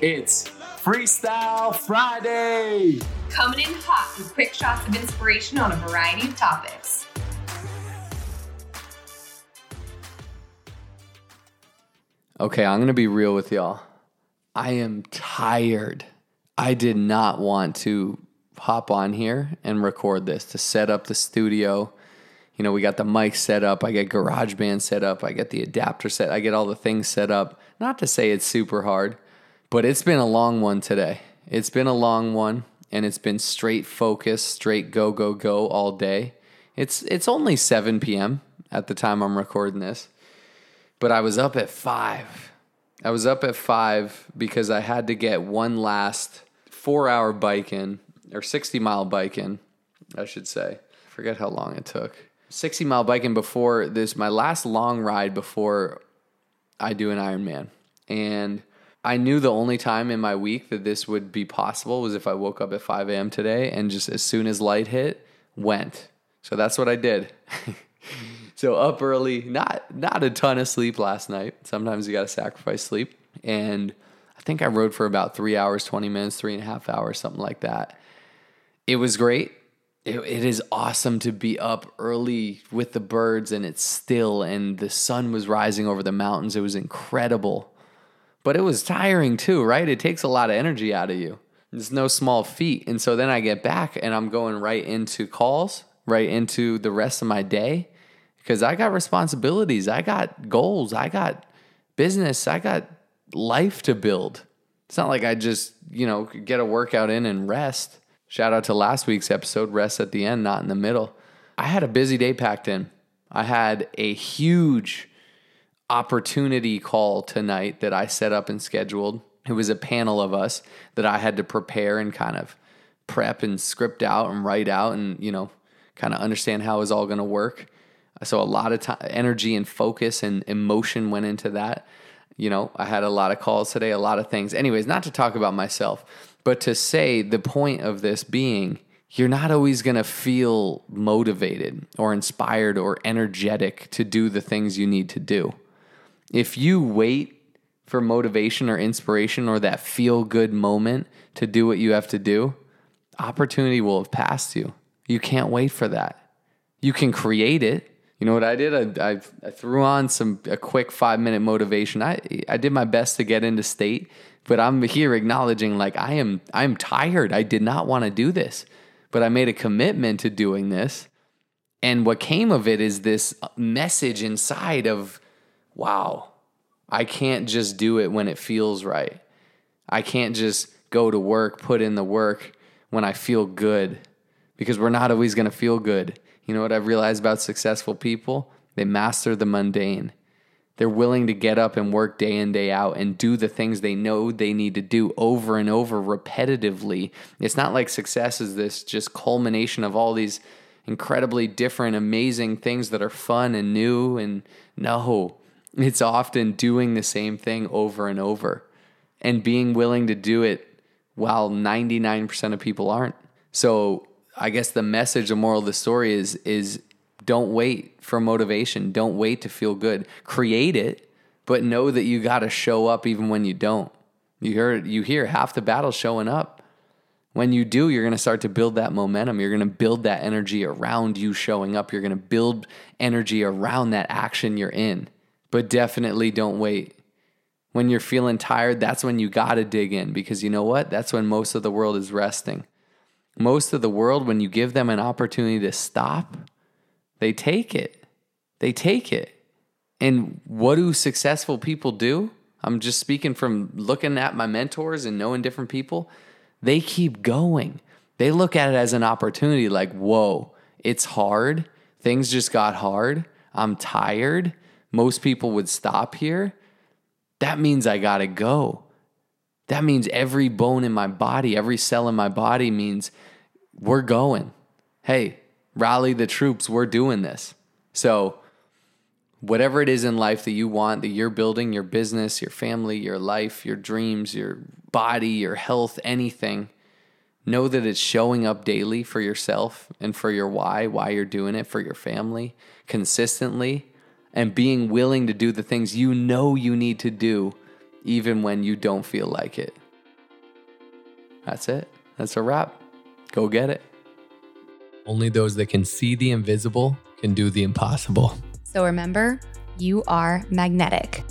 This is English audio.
It's Freestyle Friday! Coming in hot with quick shots of inspiration on a variety of topics. Okay, I'm going to be real with y'all. I am tired. I did not want to hop on here and record this to set up the studio. You know, we got the mic set up, I get GarageBand set up, I get the adapter set, I get all the things set up. Not to say it's super hard, but it's been a long one today. It's been a long one and it's been straight focus, straight go go go all day. It's it's only 7 p.m. at the time I'm recording this. But I was up at 5. I was up at 5 because I had to get one last 4-hour bike in or 60 mile bike in, I should say. forget how long it took. 60 mile biking before this, my last long ride before I do an Ironman. And I knew the only time in my week that this would be possible was if I woke up at 5 a.m. today and just as soon as light hit, went. So that's what I did. so up early, not not a ton of sleep last night. Sometimes you got to sacrifice sleep, and I think I rode for about three hours, 20 minutes, three and a half hours, something like that. It was great. It, it is awesome to be up early with the birds and it's still and the sun was rising over the mountains. It was incredible. But it was tiring too, right? It takes a lot of energy out of you. It's no small feat. And so then I get back and I'm going right into calls, right into the rest of my day because I got responsibilities, I got goals, I got business, I got life to build. It's not like I just, you know, get a workout in and rest. Shout out to last week's episode, rest at the end, not in the middle. I had a busy day packed in. I had a huge opportunity call tonight that I set up and scheduled. It was a panel of us that I had to prepare and kind of prep and script out and write out and, you know, kind of understand how it was all going to work. So a lot of time, energy and focus and emotion went into that. You know, I had a lot of calls today, a lot of things. Anyways, not to talk about myself, but to say the point of this being, you're not always going to feel motivated or inspired or energetic to do the things you need to do. If you wait for motivation or inspiration or that feel good moment to do what you have to do, opportunity will have passed you. You can't wait for that. You can create it. You know what I did? I, I, I threw on some a quick five minute motivation. I I did my best to get into state, but I'm here acknowledging like I am I'm tired. I did not want to do this, but I made a commitment to doing this. And what came of it is this uh, message inside of wow, I can't just do it when it feels right. I can't just go to work, put in the work when I feel good because we're not always going to feel good. You know what I've realized about successful people? They master the mundane. They're willing to get up and work day in, day out and do the things they know they need to do over and over repetitively. It's not like success is this just culmination of all these incredibly different, amazing things that are fun and new. And no, it's often doing the same thing over and over and being willing to do it while 99% of people aren't. So I guess the message, the moral of the story is is don't wait for motivation. Don't wait to feel good. Create it, but know that you got to show up even when you don't. You hear you hear half the battle showing up. When you do, you're going to start to build that momentum. You're going to build that energy around you showing up. You're going to build energy around that action you're in. But definitely don't wait. When you're feeling tired, that's when you got to dig in because you know what? That's when most of the world is resting. Most of the world, when you give them an opportunity to stop, they take it. They take it. And what do successful people do? I'm just speaking from looking at my mentors and knowing different people. They keep going. They look at it as an opportunity like, whoa, it's hard. Things just got hard. I'm tired. Most people would stop here. That means I got to go. That means every bone in my body, every cell in my body means we're going. Hey, rally the troops. We're doing this. So, whatever it is in life that you want, that you're building, your business, your family, your life, your dreams, your body, your health, anything, know that it's showing up daily for yourself and for your why, why you're doing it, for your family, consistently, and being willing to do the things you know you need to do even when you don't feel like it. That's it. That's a wrap. Go get it. Only those that can see the invisible can do the impossible. So remember, you are magnetic.